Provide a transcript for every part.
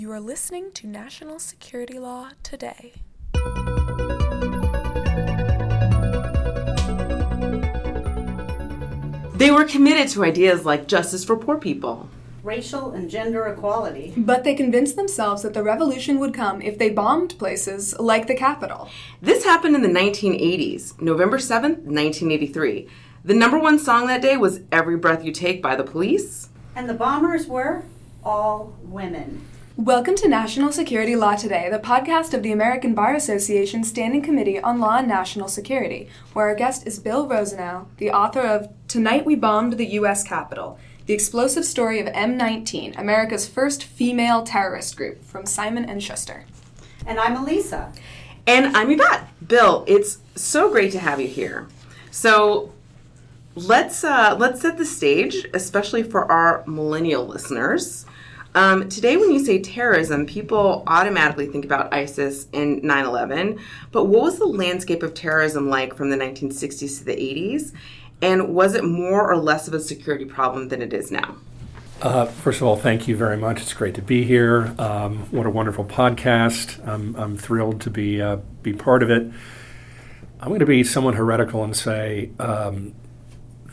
You are listening to National Security Law Today. They were committed to ideas like justice for poor people, racial and gender equality. But they convinced themselves that the revolution would come if they bombed places like the Capitol. This happened in the 1980s, November 7th, 1983. The number one song that day was Every Breath You Take by the Police. And the bombers were all women. Welcome to National Security Law Today, the podcast of the American Bar Association Standing Committee on Law and National Security, where our guest is Bill Rosenau, the author of Tonight We Bombed the U.S. Capitol The Explosive Story of M19, America's First Female Terrorist Group, from Simon and Schuster. And I'm Elisa. And I'm Yvette. Bill, it's so great to have you here. So let's uh, let's set the stage, especially for our millennial listeners. Um, today, when you say terrorism, people automatically think about ISIS and 9 11. But what was the landscape of terrorism like from the 1960s to the 80s? And was it more or less of a security problem than it is now? Uh, first of all, thank you very much. It's great to be here. Um, what a wonderful podcast. I'm, I'm thrilled to be, uh, be part of it. I'm going to be somewhat heretical and say um,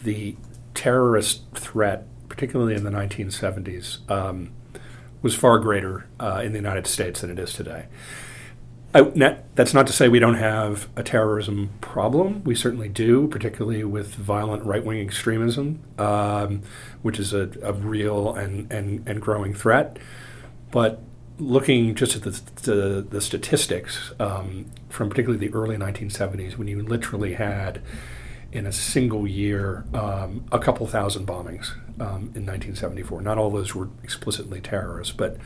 the terrorist threat, particularly in the 1970s, um, was far greater uh, in the United States than it is today. I, that's not to say we don't have a terrorism problem. We certainly do, particularly with violent right wing extremism, um, which is a, a real and, and, and growing threat. But looking just at the, the, the statistics um, from particularly the early 1970s, when you literally had in a single year um, a couple thousand bombings um, in 1974. Not all those were explicitly terrorist, but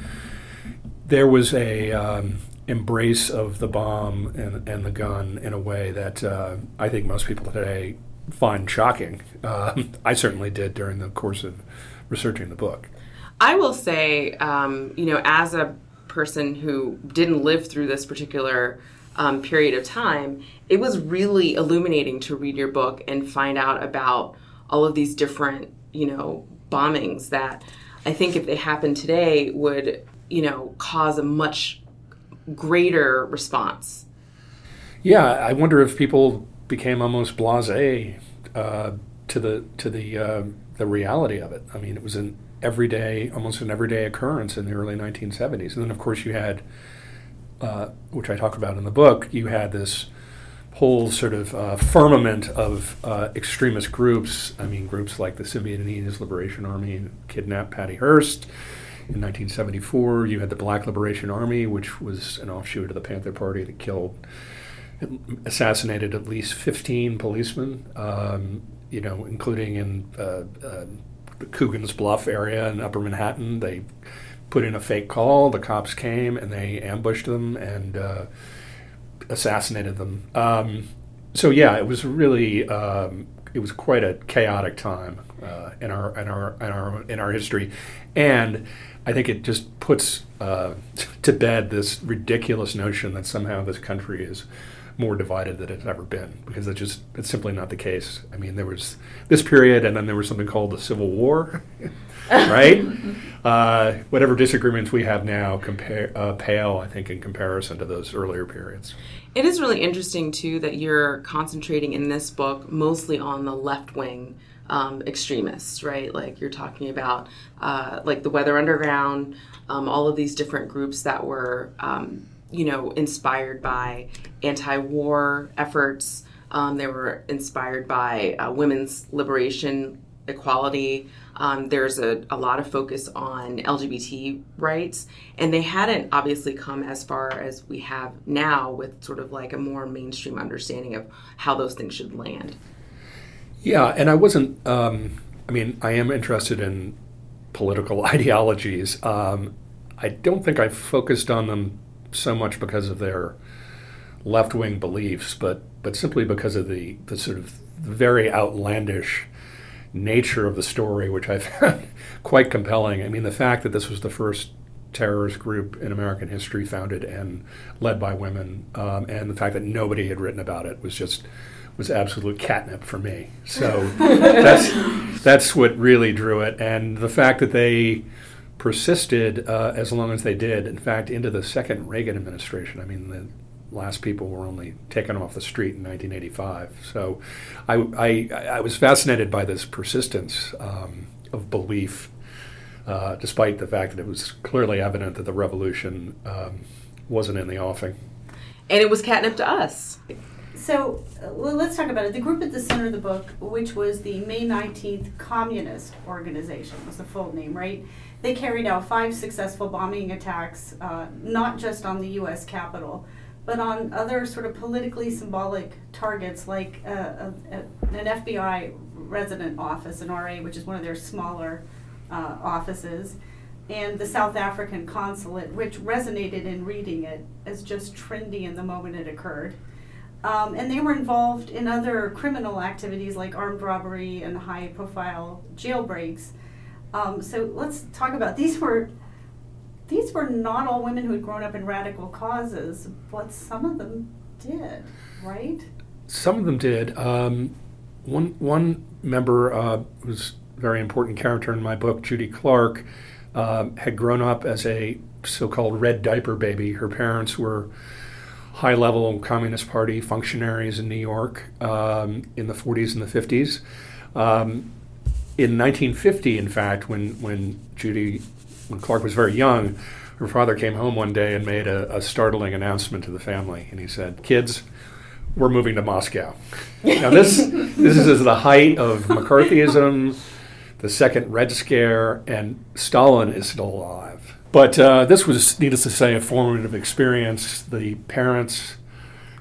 there was a um, embrace of the bomb and, and, the gun in a way that uh, I think most people today find shocking. Uh, I certainly did during the course of researching the book. I will say, um, you know, as a person who didn't live through this particular um, period of time, it was really illuminating to read your book and find out about all of these different, you know, bombings that I think if they happened today would, you know, cause a much greater response. Yeah, I wonder if people became almost blasé uh, to the to the uh, the reality of it. I mean, it was an everyday, almost an everyday occurrence in the early 1970s, and then of course you had, uh, which I talk about in the book, you had this whole sort of uh, firmament of uh, extremist groups. I mean, groups like the Symbionese Liberation Army kidnapped Patty Hearst in 1974. You had the Black Liberation Army, which was an offshoot of the Panther Party that killed, assassinated at least 15 policemen. Um, you know, including in uh, uh the Coogan's Bluff area in Upper Manhattan. They put in a fake call. The cops came and they ambushed them and uh, assassinated them. Um, so yeah, it was really um, it was quite a chaotic time uh, in our in our in our in our history, and I think it just puts uh, to bed this ridiculous notion that somehow this country is more divided than it's ever been because it's just it's simply not the case. I mean, there was this period, and then there was something called the Civil War, right? uh, whatever disagreements we have now compare uh, pale, I think, in comparison to those earlier periods. It is really interesting too that you're concentrating in this book mostly on the left wing um, extremists, right? Like you're talking about uh, like the Weather Underground, um, all of these different groups that were, um, you know, inspired by anti-war efforts. Um, they were inspired by uh, women's liberation, equality, um, there's a, a lot of focus on LGBT rights, and they hadn't obviously come as far as we have now with sort of like a more mainstream understanding of how those things should land. Yeah, and I wasn't, um, I mean, I am interested in political ideologies. Um, I don't think I focused on them so much because of their left wing beliefs, but, but simply because of the, the sort of very outlandish nature of the story, which I found quite compelling. I mean, the fact that this was the first terrorist group in American history founded and led by women, um, and the fact that nobody had written about it was just was absolute catnip for me. So that's that's what really drew it, and the fact that they persisted uh, as long as they did. In fact, into the second Reagan administration. I mean, the last people were only taken off the street in 1985. So I, I, I was fascinated by this persistence um, of belief, uh, despite the fact that it was clearly evident that the revolution um, wasn't in the offing. And it was catnip to us. So uh, well, let's talk about it. The group at the center of the book, which was the May 19th Communist Organization, was the full name, right? They carried out five successful bombing attacks, uh, not just on the U.S. Capitol, but on other sort of politically symbolic targets like uh, a, a, an FBI resident office, an RA, which is one of their smaller uh, offices, and the South African consulate, which resonated in reading it as just trendy in the moment it occurred. Um, and they were involved in other criminal activities like armed robbery and high profile jailbreaks. Um, so let's talk about these were these were not all women who had grown up in radical causes, but some of them did, right? Some of them did. Um, one one member uh, was a very important character in my book, Judy Clark, uh, had grown up as a so-called red diaper baby. Her parents were high-level Communist Party functionaries in New York um, in the 40s and the 50s. Um, in 1950, in fact, when when Judy when Clark was very young, her father came home one day and made a, a startling announcement to the family, and he said, "Kids." We're moving to Moscow. Now this this is the height of McCarthyism, the second Red Scare, and Stalin is still alive. But uh, this was, needless to say, a formative experience. The parents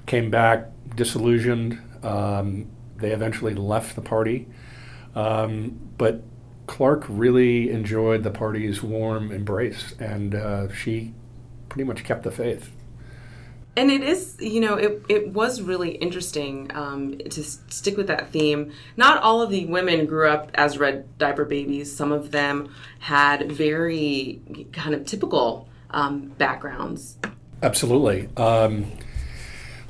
came back disillusioned. Um, they eventually left the party. Um, but Clark really enjoyed the party's warm embrace, and uh, she pretty much kept the faith. And it is, you know, it, it was really interesting um, to stick with that theme. Not all of the women grew up as red diaper babies. Some of them had very kind of typical um, backgrounds. Absolutely. Um,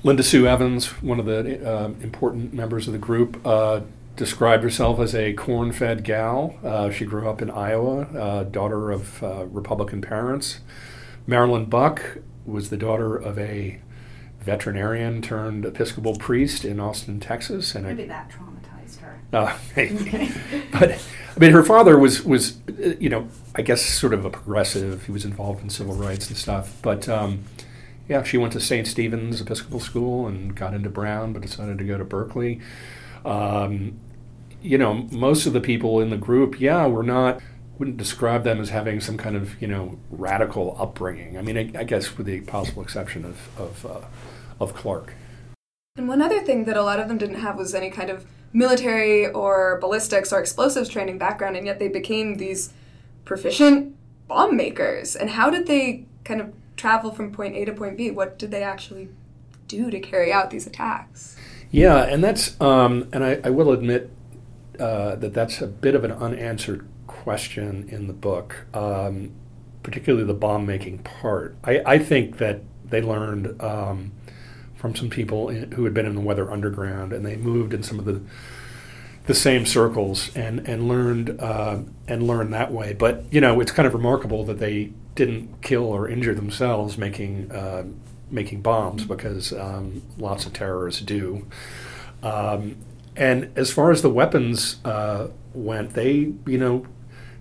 Linda Sue Evans, one of the uh, important members of the group, uh, described herself as a corn fed gal. Uh, she grew up in Iowa, uh, daughter of uh, Republican parents. Marilyn Buck was the daughter of a veterinarian turned Episcopal priest in Austin, Texas. And Maybe I, that traumatized her. Uh, but I mean, her father was was you know I guess sort of a progressive. He was involved in civil rights and stuff. But um, yeah, she went to St. Stephen's Episcopal School and got into Brown, but decided to go to Berkeley. Um, you know, most of the people in the group, yeah, we're not wouldn't describe them as having some kind of you know radical upbringing. I mean, I, I guess with the possible exception of of, uh, of Clark. And one other thing that a lot of them didn't have was any kind of military or ballistics or explosives training background, and yet they became these proficient bomb makers. And how did they kind of travel from point A to point B? What did they actually do to carry out these attacks? Yeah, and that's um, and I, I will admit uh, that that's a bit of an unanswered question in the book, um, particularly the bomb making part. I, I, think that they learned um, from some people in, who had been in the Weather Underground, and they moved in some of the the same circles and and learned uh, and learned that way. But you know, it's kind of remarkable that they didn't kill or injure themselves making uh, making bombs because um, lots of terrorists do. Um, and as far as the weapons uh, went, they, you know,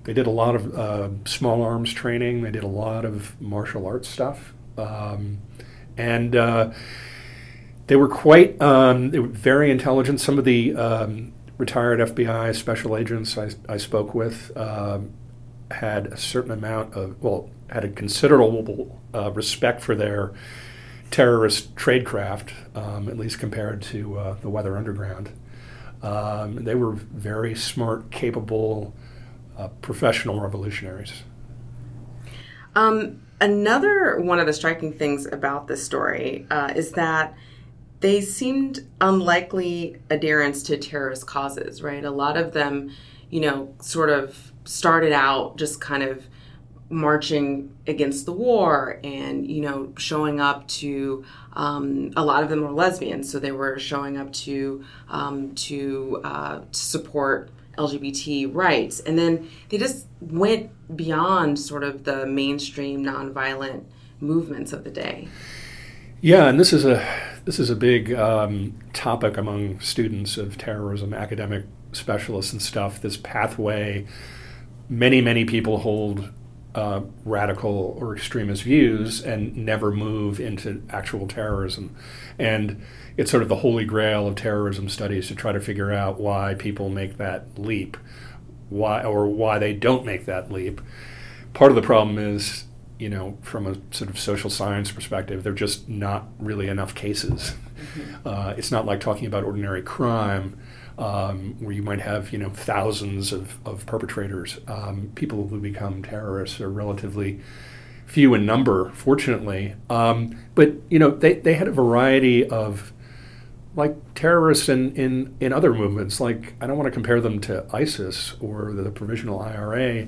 they did a lot of uh, small arms training. They did a lot of martial arts stuff, um, and uh, they were quite um, they were very intelligent. Some of the um, retired FBI special agents I, I spoke with um, had a certain amount of well had a considerable uh, respect for their terrorist tradecraft, um, at least compared to uh, the Weather Underground. Um, they were very smart, capable, uh, professional revolutionaries. Um, another one of the striking things about this story uh, is that they seemed unlikely adherents to terrorist causes, right? A lot of them, you know, sort of started out just kind of marching against the war and you know showing up to um, a lot of them were lesbians so they were showing up to um, to, uh, to support LGBT rights. And then they just went beyond sort of the mainstream nonviolent movements of the day. Yeah, and this is a this is a big um, topic among students of terrorism, academic specialists and stuff. This pathway, many many people hold uh, radical or extremist views and never move into actual terrorism, and it's sort of the holy grail of terrorism studies to try to figure out why people make that leap, why or why they don't make that leap. Part of the problem is you know, from a sort of social science perspective, there are just not really enough cases. Mm-hmm. Uh, it's not like talking about ordinary crime, um, where you might have, you know, thousands of, of perpetrators. Um, people who become terrorists are relatively few in number, fortunately. Um, but, you know, they, they had a variety of, like terrorists in, in, in other movements. Like, I don't want to compare them to ISIS or the Provisional IRA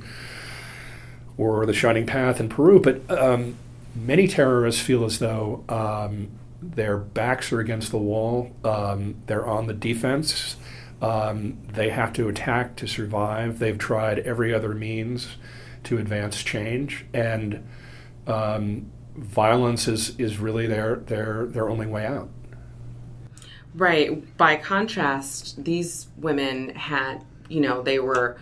or the Shining Path in Peru. But um, many terrorists feel as though um, their backs are against the wall, um, they're on the defense, um, they have to attack to survive. They've tried every other means to advance change, and um, violence is, is really their, their, their only way out. Right. By contrast, these women had, you know, they were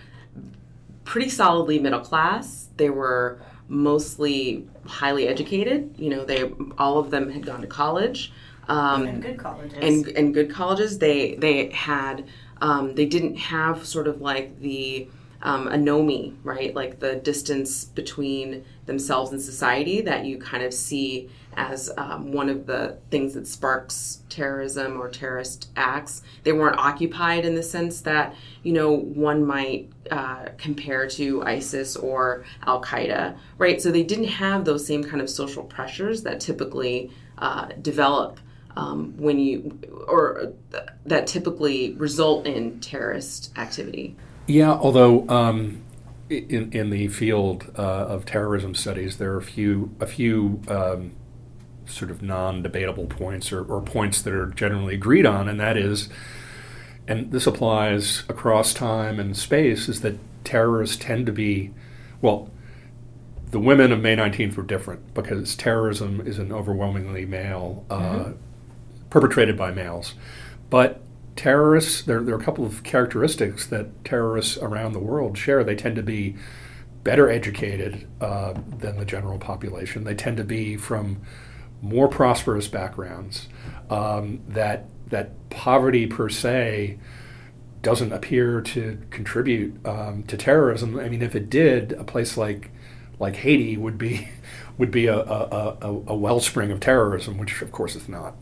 pretty solidly middle class they were mostly highly educated. You know, they all of them had gone to college. Um, and good colleges. And, and good colleges. They they had um, they didn't have sort of like the um, anomie, right? Like the distance between themselves and society that you kind of see as um, one of the things that sparks terrorism or terrorist acts. They weren't occupied in the sense that, you know, one might uh, compare to ISIS or Al Qaeda, right? So they didn't have those same kind of social pressures that typically uh, develop. Um, when you, or th- that typically result in terrorist activity. Yeah, although um, in in the field uh, of terrorism studies, there are a few a few um, sort of non-debatable points or, or points that are generally agreed on, and that is, and this applies across time and space, is that terrorists tend to be, well, the women of May 19th were different because terrorism is an overwhelmingly male, uh, mm-hmm. Perpetrated by males. But terrorists, there, there are a couple of characteristics that terrorists around the world share. They tend to be better educated uh, than the general population. They tend to be from more prosperous backgrounds. Um, that that poverty per se doesn't appear to contribute um, to terrorism. I mean, if it did, a place like like Haiti would be would be a, a, a, a wellspring of terrorism, which of course it's not.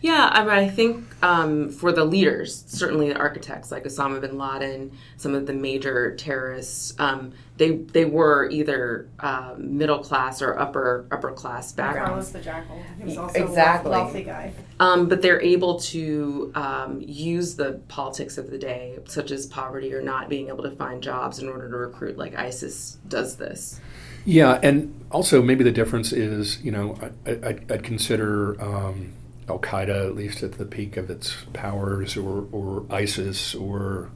Yeah, I, mean, I think um, for the leaders, certainly the architects like Osama bin Laden, some of the major terrorists, um, they they were either uh, middle class or upper upper class background. Carlos the Jackal, he was also exactly. a wealthy guy. Um, but they're able to um, use the politics of the day, such as poverty or not being able to find jobs, in order to recruit. Like ISIS does this. Yeah, and also maybe the difference is, you know, I, would consider um, Al Qaeda, at least at the peak of its powers, or, or ISIS, or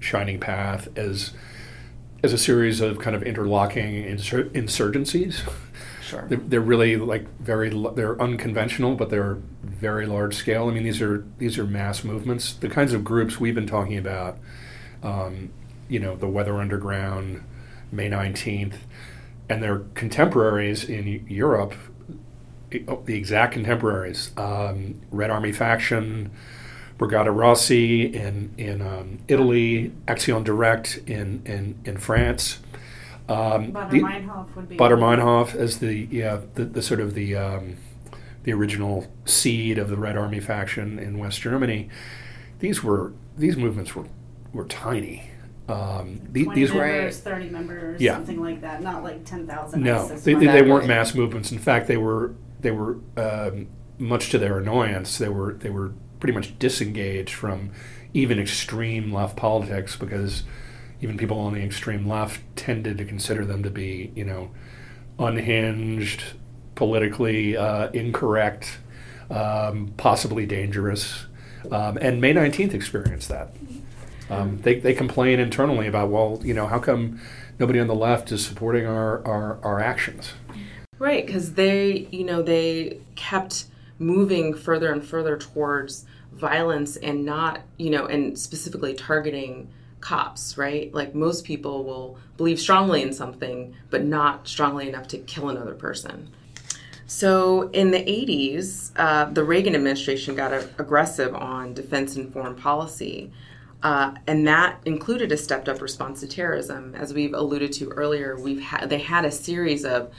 Shining Path, as as a series of kind of interlocking insur- insurgencies. Sure. They're, they're, really like very they're unconventional, but they're very large scale. I mean, these are these are mass movements. The kinds of groups we've been talking about, um, you know, the Weather Underground, May nineteenth, and their contemporaries in Europe Oh, the exact contemporaries um, Red Army faction, Brigate Rosse in in um, Italy, Action Directe in in, in France. Um, Baader Meinhof would be Baader Meinhof as the yeah the, the sort of the um, the original seed of the Red Army faction in West Germany. These were these movements were were tiny. Um, the, these members, were thirty members, yeah. something like that. Not like ten thousand. No, they, they, weren't mass movements. In fact, they were they were um, much to their annoyance. They were they were pretty much disengaged from even extreme left politics because even people on the extreme left tended to consider them to be you know unhinged, politically uh, incorrect, um, possibly dangerous. Um, and May 19th experienced that. Um, they, they complain internally about, well, you know, how come nobody on the left is supporting our, our, our actions? Right, because they, you know, they kept moving further and further towards violence and not, you know, and specifically targeting cops, right? Like most people will believe strongly in something, but not strongly enough to kill another person. So in the 80s, uh, the Reagan administration got a- aggressive on defense and foreign policy. Uh, and that included a stepped up response to terrorism. As we've alluded to earlier, we've had they had a series of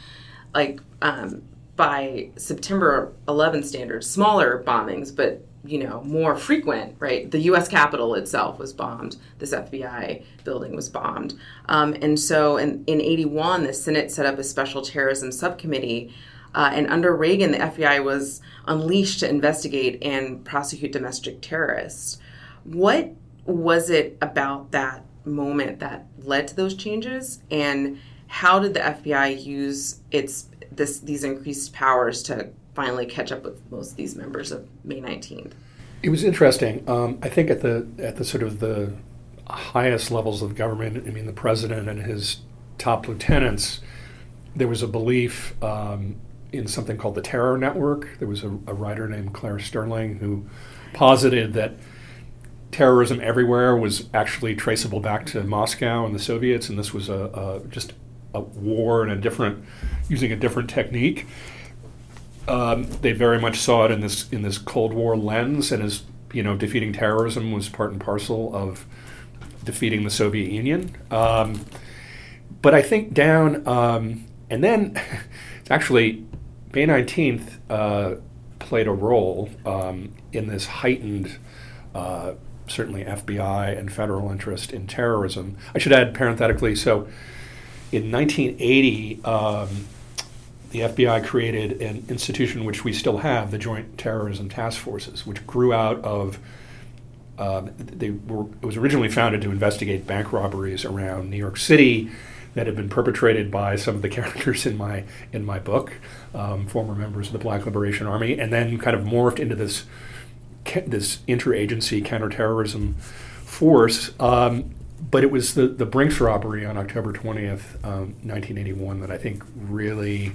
like um, by September 11 standards, smaller bombings, but you know more frequent. Right, the U.S. Capitol itself was bombed. This FBI building was bombed, um, and so in, in 81, the Senate set up a special terrorism subcommittee. Uh, and under Reagan, the FBI was unleashed to investigate and prosecute domestic terrorists. What was it about that moment that led to those changes, and how did the FBI use its this these increased powers to finally catch up with most of these members of May 19th? It was interesting. Um, I think at the at the sort of the highest levels of government, I mean, the president and his top lieutenants, there was a belief um, in something called the Terror Network. There was a, a writer named Claire Sterling who posited that terrorism everywhere was actually traceable back to Moscow and the Soviets, and this was a, a just a war and a different using a different technique. Um, they very much saw it in this in this Cold War lens, and as you know, defeating terrorism was part and parcel of defeating the Soviet Union. Um, but I think down, um, and then actually May nineteenth uh, played a role um, in this heightened. Uh, certainly FBI and federal interest in terrorism. I should add parenthetically so in 1980, um, the FBI created an institution which we still have, the Joint Terrorism Task Forces, which grew out of. Um, they were, it was originally founded to investigate bank robberies around New York City that had been perpetrated by some of the characters in my in my book, um, former members of the Black Liberation Army, and then kind of morphed into this this interagency counterterrorism force. Um, but it was the, the Brinks robbery on October 20th, um, 1981, that I think really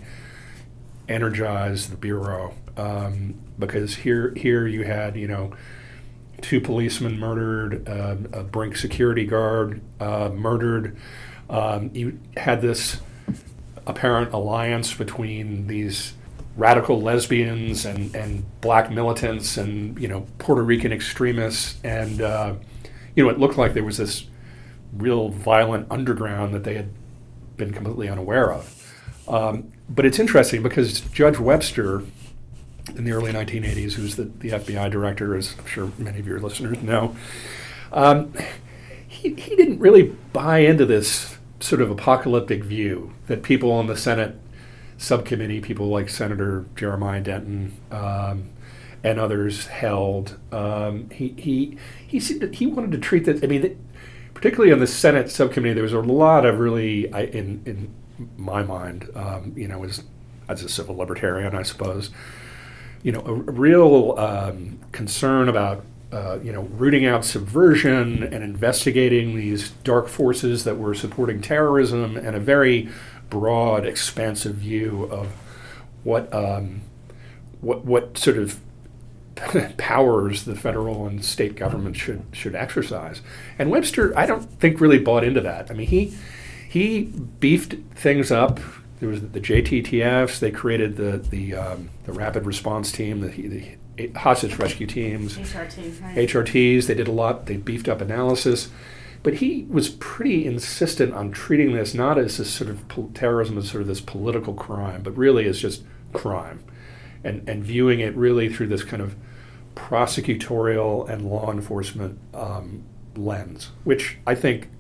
energized the Bureau. Um, because here, here you had, you know, two policemen murdered, uh, a Brink security guard uh, murdered. Um, you had this apparent alliance between these radical lesbians and, and black militants and you know Puerto Rican extremists and uh, you know it looked like there was this real violent underground that they had been completely unaware of. Um, but it's interesting because Judge Webster in the early 1980s, who's the, the FBI director, as I'm sure many of your listeners know, um, he, he didn't really buy into this sort of apocalyptic view that people on the Senate subcommittee, people like Senator Jeremiah Denton um, and others held. Um, he he he seemed to, he wanted to treat this. I mean, particularly on the Senate subcommittee, there was a lot of really, in in my mind, um, you know, as as a civil libertarian, I suppose, you know, a, a real um, concern about. Uh, you know, rooting out subversion and investigating these dark forces that were supporting terrorism, and a very broad, expansive view of what um, what what sort of powers the federal and state government should should exercise. And Webster, I don't think really bought into that. I mean, he he beefed things up. There was the JTTFs. They created the the um, the rapid response team, the, the hostage rescue teams, HRT, right. HRTs. They did a lot. They beefed up analysis. But he was pretty insistent on treating this not as a sort of terrorism as sort of this political crime, but really as just crime, and and viewing it really through this kind of prosecutorial and law enforcement um, lens, which I think,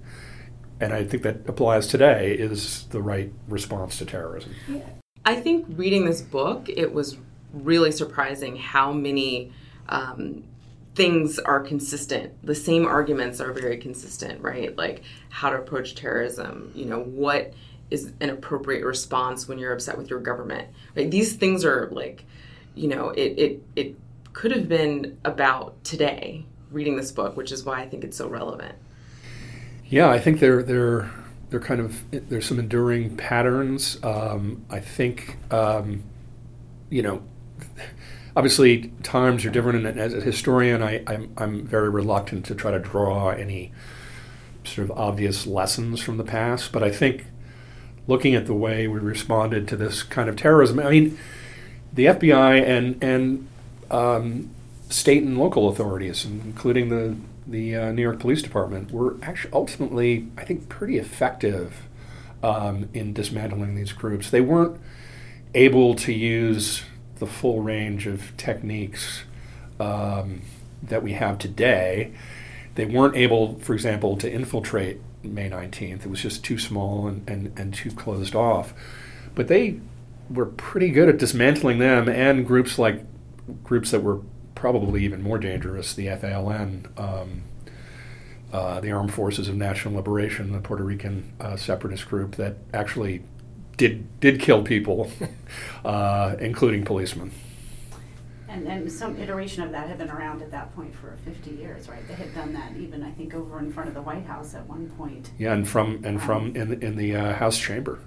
and I think that applies today, is the right response to terrorism. I think reading this book, it was really surprising how many um, things are consistent. The same arguments are very consistent, right? Like how to approach terrorism, you know, what is an appropriate response when you're upset with your government. Right? These things are like, you know, it it it could have been about today, reading this book, which is why I think it's so relevant. Yeah, I think they're they're they're kind of there's some enduring patterns. Um, I think um, you know, obviously times are different, and as a historian, I, I'm I'm very reluctant to try to draw any sort of obvious lessons from the past. But I think looking at the way we responded to this kind of terrorism, I mean, the FBI and and um, state and local authorities, including the the uh, New York Police Department, were actually ultimately, I think, pretty effective um, in dismantling these groups. They weren't able to use the full range of techniques um, that we have today. They weren't able, for example, to infiltrate May 19th. It was just too small and, and, and too closed off. But they were pretty good at dismantling them and groups like groups that were probably even more dangerous, the FALN, um, uh, the Armed Forces of National Liberation, the Puerto Rican uh, separatist group that actually did did kill people, uh, including policemen. And, and some iteration of that had been around at that point for 50 years, right? They had done that even, I think, over in front of the White House at one point. Yeah, and from and from in in the uh, House chamber.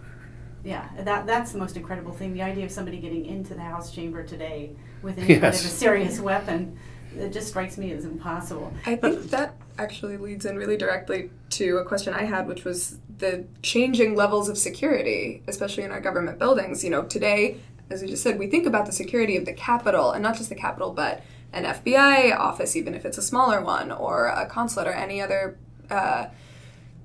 Yeah, that that's the most incredible thing. The idea of somebody getting into the House chamber today with any yes. kind of a serious weapon, it just strikes me as impossible. I think that actually leads in really directly to a question I had, which was the changing levels of security, especially in our government buildings. You know, today, as we just said, we think about the security of the Capitol, and not just the Capitol, but an FBI office, even if it's a smaller one, or a consulate, or any other. Uh,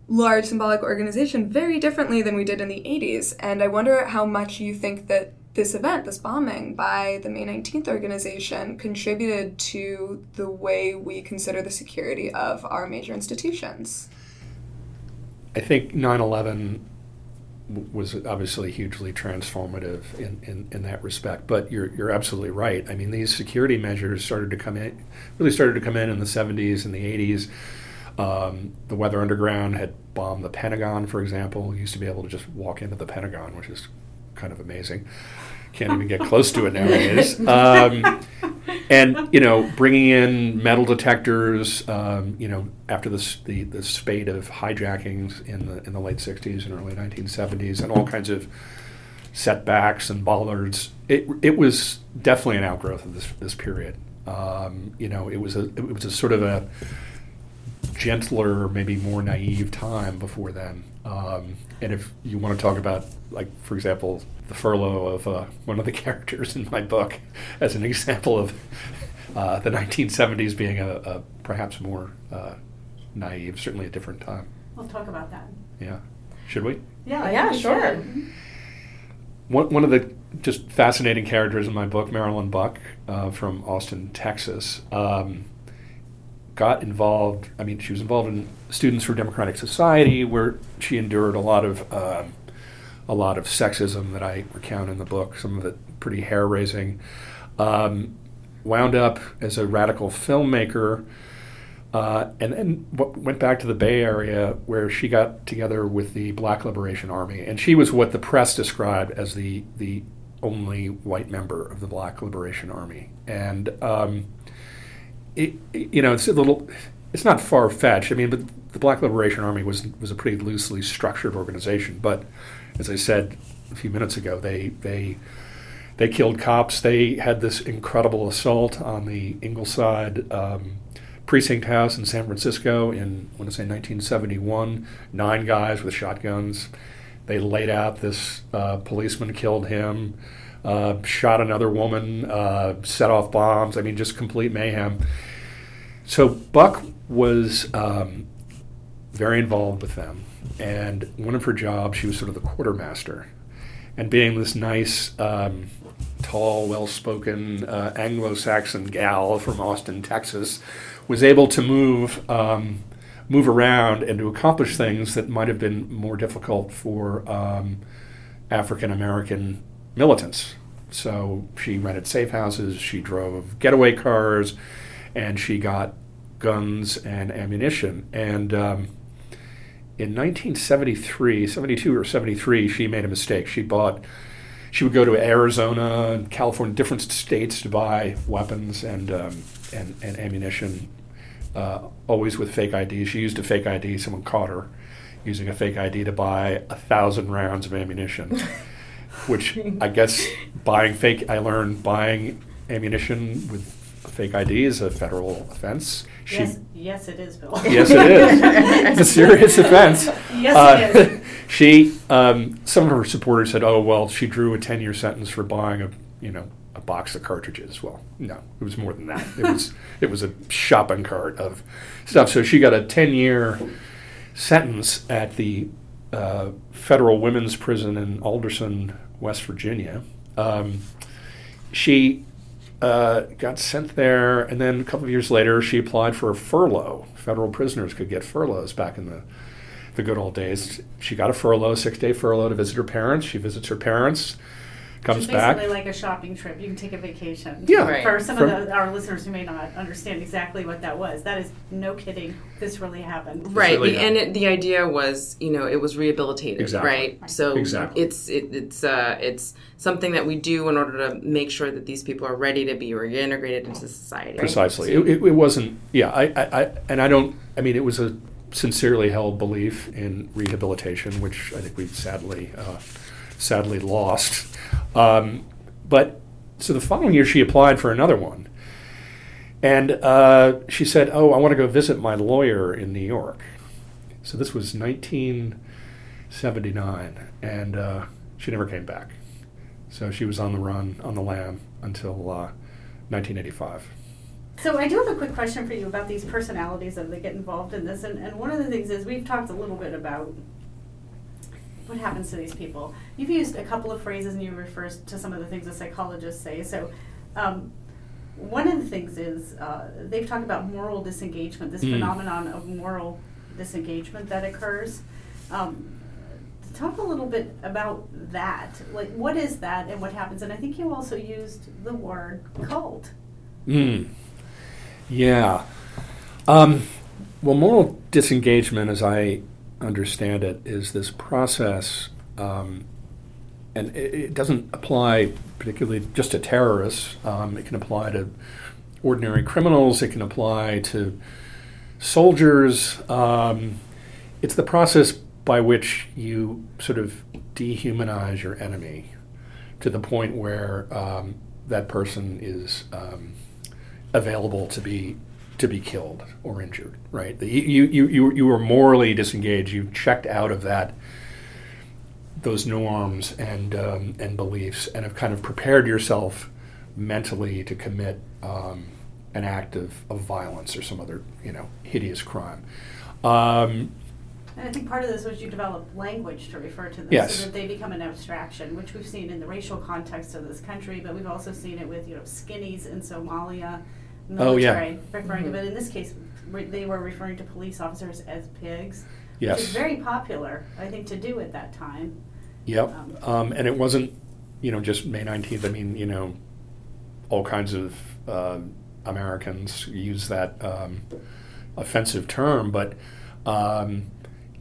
large symbolic organization very differently than we did in the 80s. And I wonder how much you think that this event, this bombing by the May 19th organization, contributed to the way we consider the security of our major institutions. I think 9 11 was obviously hugely transformative in, in, in, that respect. But you're, you're absolutely right. I mean, these security measures started to come in, really started to come in in the 70s and the 80s. Um, the Weather Underground had bombed the Pentagon, for example. You used to be able to just walk into the Pentagon, which is kind of amazing. Can't even get close to it nowadays. Um, and you know, bringing in metal detectors. Um, you know, after this, the the spate of hijackings in the in the late '60s and early 1970s, and all kinds of setbacks and bollards. It it was definitely an outgrowth of this this period. Um, you know, it was a it was a sort of a gentler, maybe more naive time before then. Um, and if you want to talk about, like, for example, the furlough of uh, one of the characters in my book as an example of uh, the 1970s being a, a perhaps more uh, naive, certainly a different time. We'll talk about that. Yeah. Should we? Yeah, yeah, sure. One, one of the just fascinating characters in my book, Marilyn Buck uh, from Austin, Texas. Um, got involved. I mean, she was involved in Students for Democratic Society, where she endured a lot of uh, a lot of sexism that I recount in the book. Some of it pretty hair raising. Um, wound up as a radical filmmaker. Uh, and then w- went back to the Bay Area where she got together with the Black Liberation Army, and she was what the press described as the the only white member of the Black Liberation Army. And um, it, you know, it's a little, it's not far fetched. I mean, but the Black Liberation Army was was a pretty loosely structured organization. But as I said a few minutes ago, they they they killed cops. They had this incredible assault on the Ingleside um, precinct house in San Francisco in I want to say 1971. Nine guys with shotguns. They laid out this uh, policeman, killed him uh, shot another woman, uh, set off bombs. I mean, just complete mayhem. So Buck was um, very involved with them, and one of her jobs, she was sort of the quartermaster, and being this nice, um, tall, well-spoken uh, Anglo-Saxon gal from Austin, Texas, was able to move. Um, move around and to accomplish things that might have been more difficult for um, African American militants. So she rented safe houses, she drove getaway cars, and she got guns and ammunition. And um, in 1973, 72 or 73, she made a mistake. She bought, she would go to Arizona and California, different states to buy weapons and, um, and, and ammunition uh, always with fake ID. She used a fake ID. Someone caught her using a fake ID to buy a thousand rounds of ammunition, which I guess buying fake. I learned buying ammunition with fake ID is a federal offense. She, Yes, yes, it is, Bill. yes, it is. It's a serious offense. Yes, Uh, it is. she, um, some of her supporters said, "Oh well, she drew a ten-year sentence for buying a, you know, a box of cartridges." Well, no, it was more than that. It was, it was a shopping cart of stuff. So she got a ten-year sentence at the uh, federal women's prison in Alderson, West Virginia. Um, she uh, got sent there, and then a couple of years later, she applied for a furlough. Federal prisoners could get furloughs back in the the good old days. She got a furlough, six day furlough to visit her parents. She visits her parents, comes It's back. basically like a shopping trip. You can take a vacation. Yeah. Right. For some From- of the, our listeners who may not understand exactly what that was, that is no kidding. This really happened. Right, really the, and it, the idea was, you know, it was rehabilitative, Exactly. right? So Exactly. it's it, it's uh, it's something that we do in order to make sure that these people are ready to be reintegrated into society. Precisely. It, it, it wasn't. Yeah. I, I, I. And I don't. I mean, it was a sincerely held belief in rehabilitation, which I think we've sadly, uh, sadly lost. Um, but so the following year, she applied for another one, and uh, she said, "Oh, I want to go visit my lawyer in New York." So this was 1979, and uh, she never came back. So she was on the run, on the lam until uh, 1985. So I do have a quick question for you about these personalities that they get involved in this, and, and one of the things is we've talked a little bit about what happens to these people. You've used a couple of phrases and you refer to some of the things the psychologists say. So um, one of the things is uh, they've talked about moral disengagement, this Mm. phenomenon of moral disengagement that occurs. Um, talk a little bit about that. Like, what is that and what happens? And I think you also used the word cult. Mm. Yeah. Um, well, moral disengagement, as I understand it, is this process, um, and it, it doesn't apply particularly just to terrorists. Um, it can apply to ordinary criminals. It can apply to soldiers. Um, it's the process by which you sort of dehumanize your enemy to the point where um, that person is um, available to be to be killed or injured. Right? The- You you you you were morally disengaged. You checked out of that those norms and um, and beliefs, and have kind of prepared yourself mentally to commit um, an act of, of violence or some other you know hideous crime. Um, And I think part of this was you develop language to refer to them Yes. so that they become an abstraction, which we've seen in the racial context of this country, but we've also seen it with, you know, skinnies in Somalia, Oh, yeah. military, referring to, but in this case, re- they were referring to police officers as pigs. Which is yes. very popular, I think, to do at that time. Yep. Um, Um, and it wasn't, you know, just May 19th. I mean, you know, all kinds of uh, Americans use that um, offensive term. But um,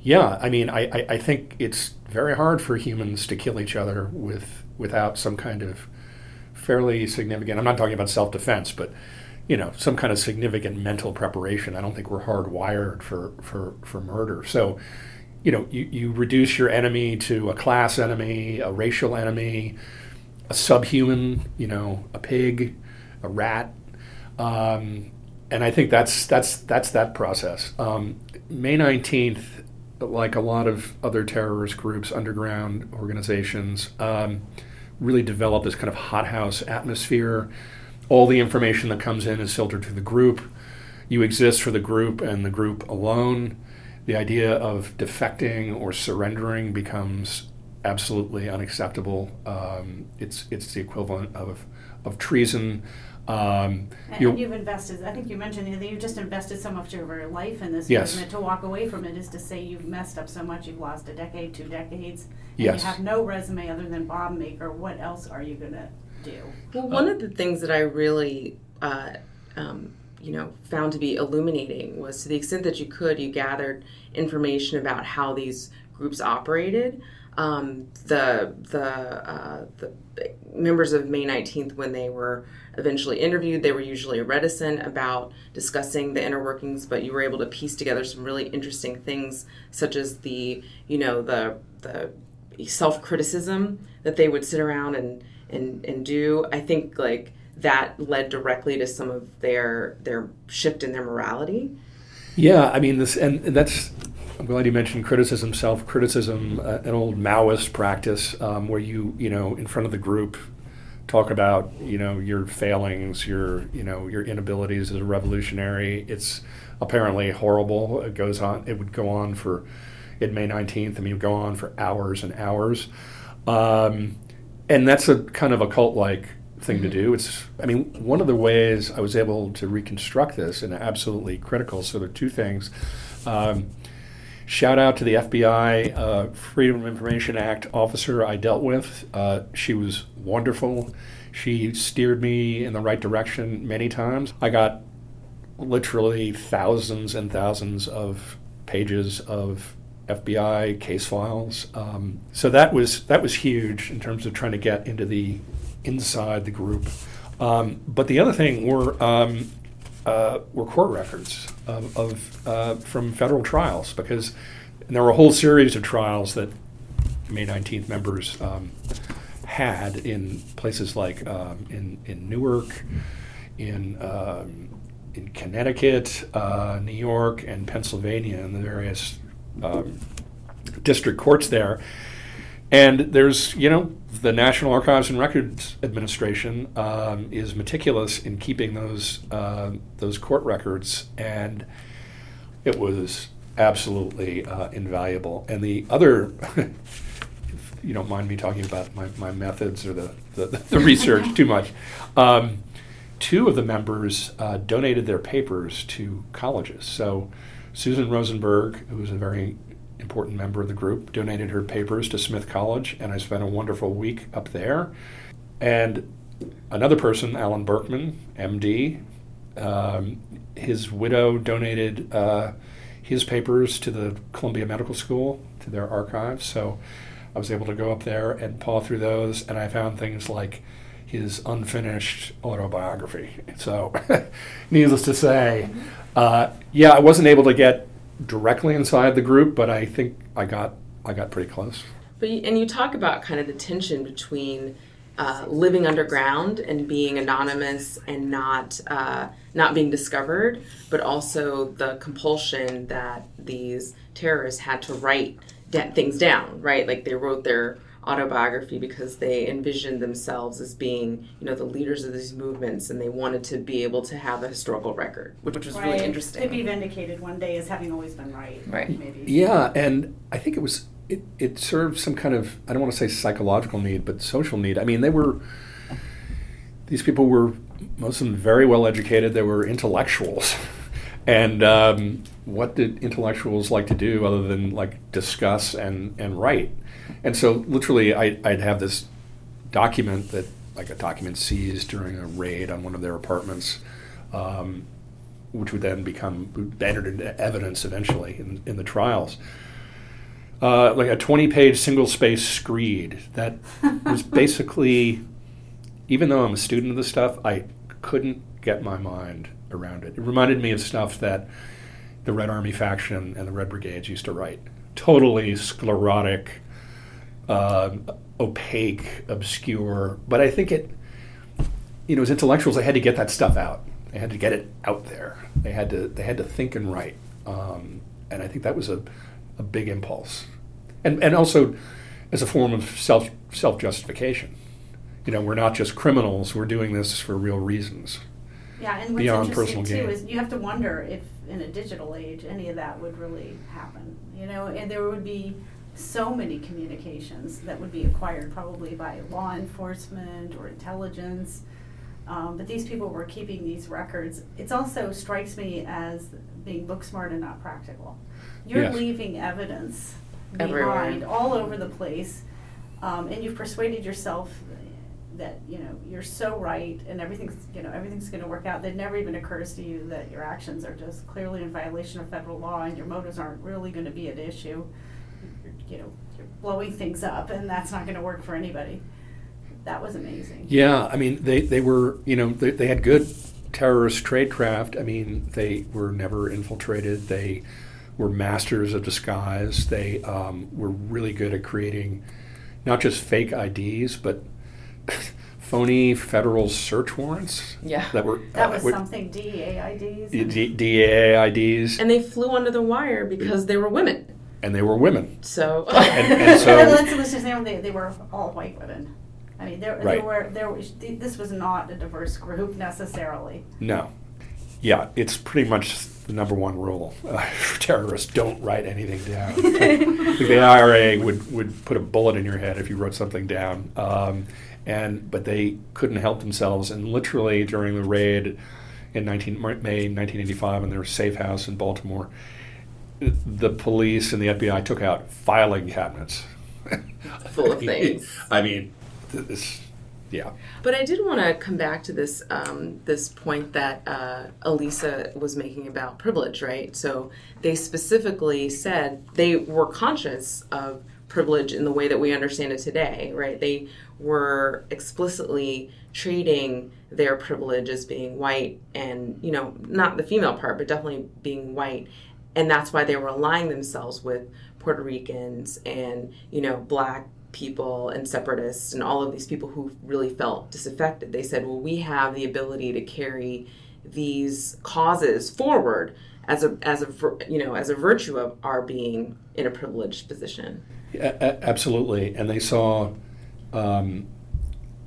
yeah, I mean, I, I, I think it's very hard for humans to kill each other with without some kind of fairly significant, I'm not talking about self defense, but you know, some kind of significant mental preparation. I don't think we're hardwired for, for, for murder. So, you know, you, you reduce your enemy to a class enemy, a racial enemy, a subhuman, you know, a pig, a rat. Um, and I think that's that's that's that process. Um, May nineteenth, like a lot of other terrorist groups, underground organizations, um, really develop this kind of hothouse atmosphere. All the information that comes in is filtered to the group. You exist for the group and the group alone. The idea of defecting or surrendering becomes absolutely unacceptable. Um, it's it's the equivalent of of treason. Um, And, you've invested, I think you mentioned that you've just invested so much of your life in this Yes. movement. To walk away from it is to say you've messed up so much, you've lost a decade, two decades, and Yes. you have no resume other than bomb maker. What else are you going to do? Well, one of the things that I really, uh, um, you know, found to be illuminating was to the extent that you could, you gathered information about how these groups operated. um, the the uh, the members of May 19th, when they were eventually interviewed, they were usually reticent about discussing the inner workings, but you were able to piece together some really interesting things, such as the you know the the self criticism that they would sit around and and and do. I think like that led directly to some of their their shift in their morality. Yeah, I mean this, and that's. I'm glad you mentioned criticism, self-criticism, uh, an old Maoist practice um, where you, you know, in front of the group, talk about, you know, your failings, your, you know, your inabilities as a revolutionary. It's apparently horrible. It goes on. It would go on for, in May 19th. I mean, it would go on for hours and hours, um, and that's a kind of a cult-like thing to do. It's, I mean, one of the ways I was able to reconstruct this and absolutely critical. So there are two things. Um, shout out to the FBI uh, Freedom of Information Act officer I dealt with. Uh, she was wonderful. She steered me in the right direction many times. I got literally thousands and thousands of pages of FBI case files. Um, so that was that was huge in terms of trying to get into the inside the group. Um, but the other thing were um, uh, were court records of, of uh, from federal trials because there were a whole series of trials that May 19th members um, had in places like um, in in Newark, in um, in Connecticut, uh, New York, and Pennsylvania, and the various um, district courts there. And there's, you know, the National Archives and Records Administration um, is meticulous in keeping those uh, those court records, and it was absolutely uh, invaluable. And the other, if you don't mind me talking about my, my methods or the, the, the research too much, um, two of the members uh, donated their papers to colleges. So Susan Rosenberg, who was a very important member of the group, donated her papers to Smith College, and I spent a wonderful week up there. And another person, Alan Berkman, MD, um, his widow donated uh, his papers to the Columbia Medical School, to their archives. So I was able to go up there and paw through those, and I found things like his unfinished autobiography. So, needless to say, uh, yeah, I wasn't able to get directly inside the group, but I think I got I got pretty close. But and you talk about kind of the tension between uh, living underground and being anonymous and not uh, not being discovered, but also the compulsion that these terrorists had to write de- things down. Right, like they wrote their autobiography because they envisioned themselves as being, you know, the leaders of these movements, and they wanted to be able to have a historical record, which, which was right. really interesting. To be vindicated one day as having always been right. Right. Maybe. Yeah, and I think it was it, it served some kind of I don't want to say psychological need, but social need. I mean, they were these people were most of them very well educated. They were intellectuals, and um, what did intellectuals like to do other than like discuss and and write? And so, literally, I, I'd have this document that, like a document seized during a raid on one of their apartments, um, which would then become entered into evidence eventually in, in the trials. Uh, like a 20 page single space screed that was basically, even though I'm a student of this stuff, I couldn't get my mind around it. It reminded me of stuff that the Red Army faction and the Red Brigades used to write. Totally sclerotic, uh, opaque, obscure. But I think it, you know, as intellectuals, they had to get that stuff out. They had to get it out there. They had to they had to think and write. Um, and I think that was a, a big impulse, and and also as a form of self self justification. You know, we're not just criminals. We're doing this for real reasons. Yeah, and what's Beyond interesting personal too gain. is you have to wonder if in a digital age any of that would really happen. You know, and there would be so many communications that would be acquired probably by law enforcement or intelligence. Um, but these people were keeping these records. It also strikes me as being book smart and not practical. You're Yes. leaving evidence Everywhere. behind all over the place, um, and you've persuaded yourself that you know you're so right and everything's you know everything's going to work out. That never even occurs to you that your actions are just clearly in violation of federal law and your motives aren't really going to be at issue. You're, you know, blowing things up, and that's not going to work for anybody. That was amazing. Yeah, I mean, they, they were, you know, they, they had good terrorist tradecraft. I mean, they were never infiltrated. They were masters of disguise. They um, were really good at creating not just fake IDs, but phony federal search warrants. Yeah. that were That uh, was with something. DEA IDs. D- D- IDs, And they flew under the wire because they were women. and they were women. So, And, and so, let's, let's just say they, they were all white women. I mean, there, there were there was this was not a diverse group necessarily. no, yeah, it's pretty much the number one rule uh, for terrorists: don't write anything down. Like the IRA would would put a bullet in your head if you wrote something down. Um, and but they couldn't help themselves, and literally during the raid in 19, May 1985 in their safe house in Baltimore, the police and the FBI took out filing cabinets Full of things. I mean, this, yeah. But I did want to come back to this um, this point that uh, Elisa was making about privilege, right? So they specifically said they were conscious of privilege in the way that we understand it today, right? They were explicitly treating their privilege as being white and, you know, not the female part, but definitely being white. And that's why they were aligning themselves with Puerto Ricans and, you know, black people and separatists and all of these people who really felt disaffected. They said, well, we have the ability to carry these causes forward as a as a you know as a virtue of our being in a privileged position. A- absolutely. And they saw, um,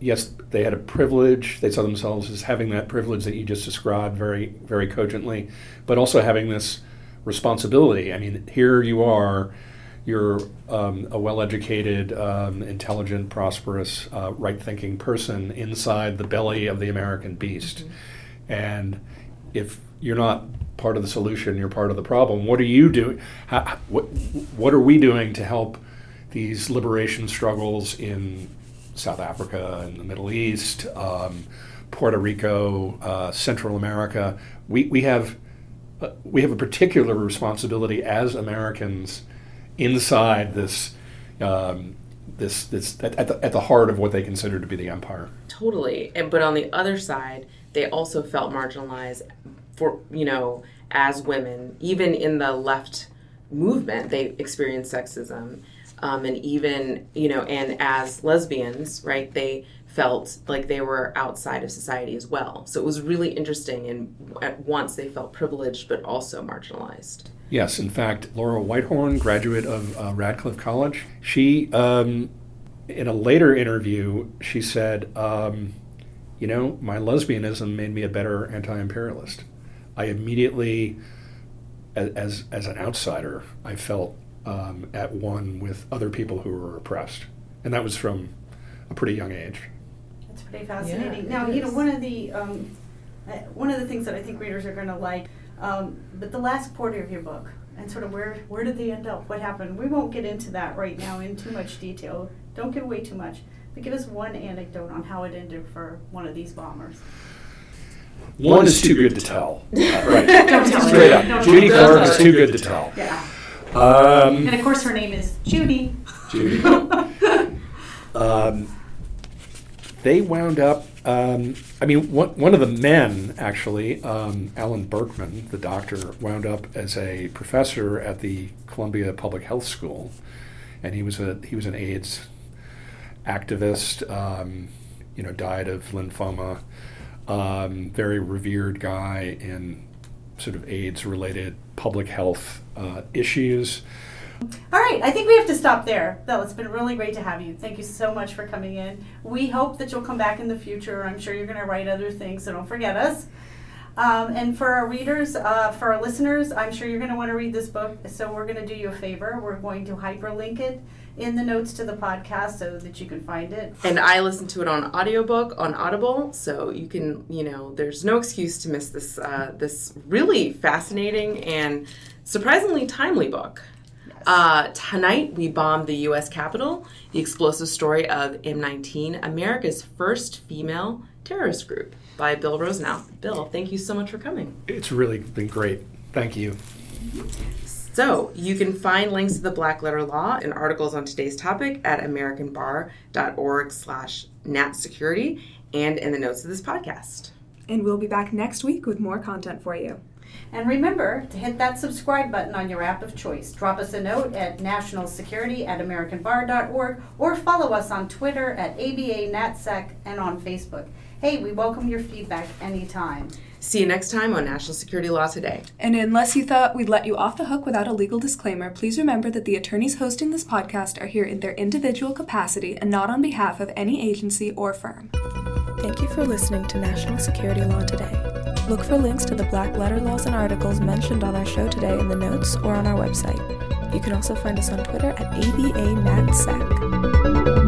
yes, they had a privilege. They saw themselves as having that privilege that you just described very, very cogently, but also having this responsibility. I mean, here you are, you're um, a well educated, um, intelligent, prosperous, uh, right thinking person inside the belly of the American beast. And if you're not part of the solution, you're part of the problem. What are you doing? How, what, what are we doing to help these liberation struggles in South Africa and the Middle East, um, Puerto Rico, uh, Central America? We, we have uh, we have a particular responsibility as Americans inside this um, this this at, the, at the heart of what they consider to be the empire. Totally. And but on the other side, they also felt marginalized for you know as women, even in the left movement, they experienced sexism. Um, and even you know, and as lesbians, right? They felt like they were outside of society as well. So it was really interesting, and at once they felt privileged but also marginalized. Yes, in fact, Laura Whitehorn, graduate of uh, Radcliffe College, she, um, in a later interview, she said, um, You know, my lesbianism made me a better anti imperialist. I immediately, as, as, as an outsider, I felt um, at one with other people who were oppressed. And that was from a pretty young age. That's pretty fascinating. Yeah, now, it you know, one of the um, uh, one of the things that I think readers are going to like, um, but the last quarter of your book and sort of where where did they end up? What happened? We won't get into that right now in too much detail. Don't give away too much. But give us one anecdote on how it ended for one of these bombers. One is too good to tell. Uh, right. Don't tell Straight it. up. Don't Judy tell Clark it. is too good to tell. Yeah. Um, And of course, her name is Judy. Judy. um, they wound up. Um, I mean, one, one of the men, actually, um, Alan Berkman, the doctor, wound up as a professor at the Columbia Public Health School, and he was a he was an AIDS activist. Um, you know, died of lymphoma. Um, very revered guy in sort of AIDS-related public health uh, issues. All right, I think we have to stop there. Though it's been really great to have you. Thank you so much for coming in. We hope that you'll come back in the future. I'm sure you're going to write other things, so don't forget us. Um, and for our readers, uh, for our listeners, I'm sure you're going to want to read this book. So we're going to do you a favor. We're going to hyperlink it in the notes to the podcast so that you can find it. And I listened to it on audiobook on Audible, so you can, you know, there's no excuse to miss this uh, this really fascinating and surprisingly timely book. Uh, tonight, we bombed the U.S. Capitol, the explosive story of M19, America's first female terrorist group, by Bill Rosenau. Bill, thank you so much for coming. It's really been great. Thank you. So you can find links to the Black Letter Law and articles on today's topic at americanbar.org slash natsecurity and in the notes of this podcast. And we'll be back next week with more content for you. And remember to hit that subscribe button on your app of choice. Drop us a note at nationalsecurity at americanbar.org or follow us on Twitter at ABA NatSec and on Facebook. Hey, we welcome your feedback anytime. See you next time on National Security Law Today. And unless you thought we'd let you off the hook without a legal disclaimer, please remember that the attorneys hosting this podcast are here in their individual capacity and not on behalf of any agency or firm. Thank you for listening to National Security Law Today. Look for links to the black letter laws and articles mentioned on our show today in the notes or on our website. You can also find us on Twitter at ABA NatSec.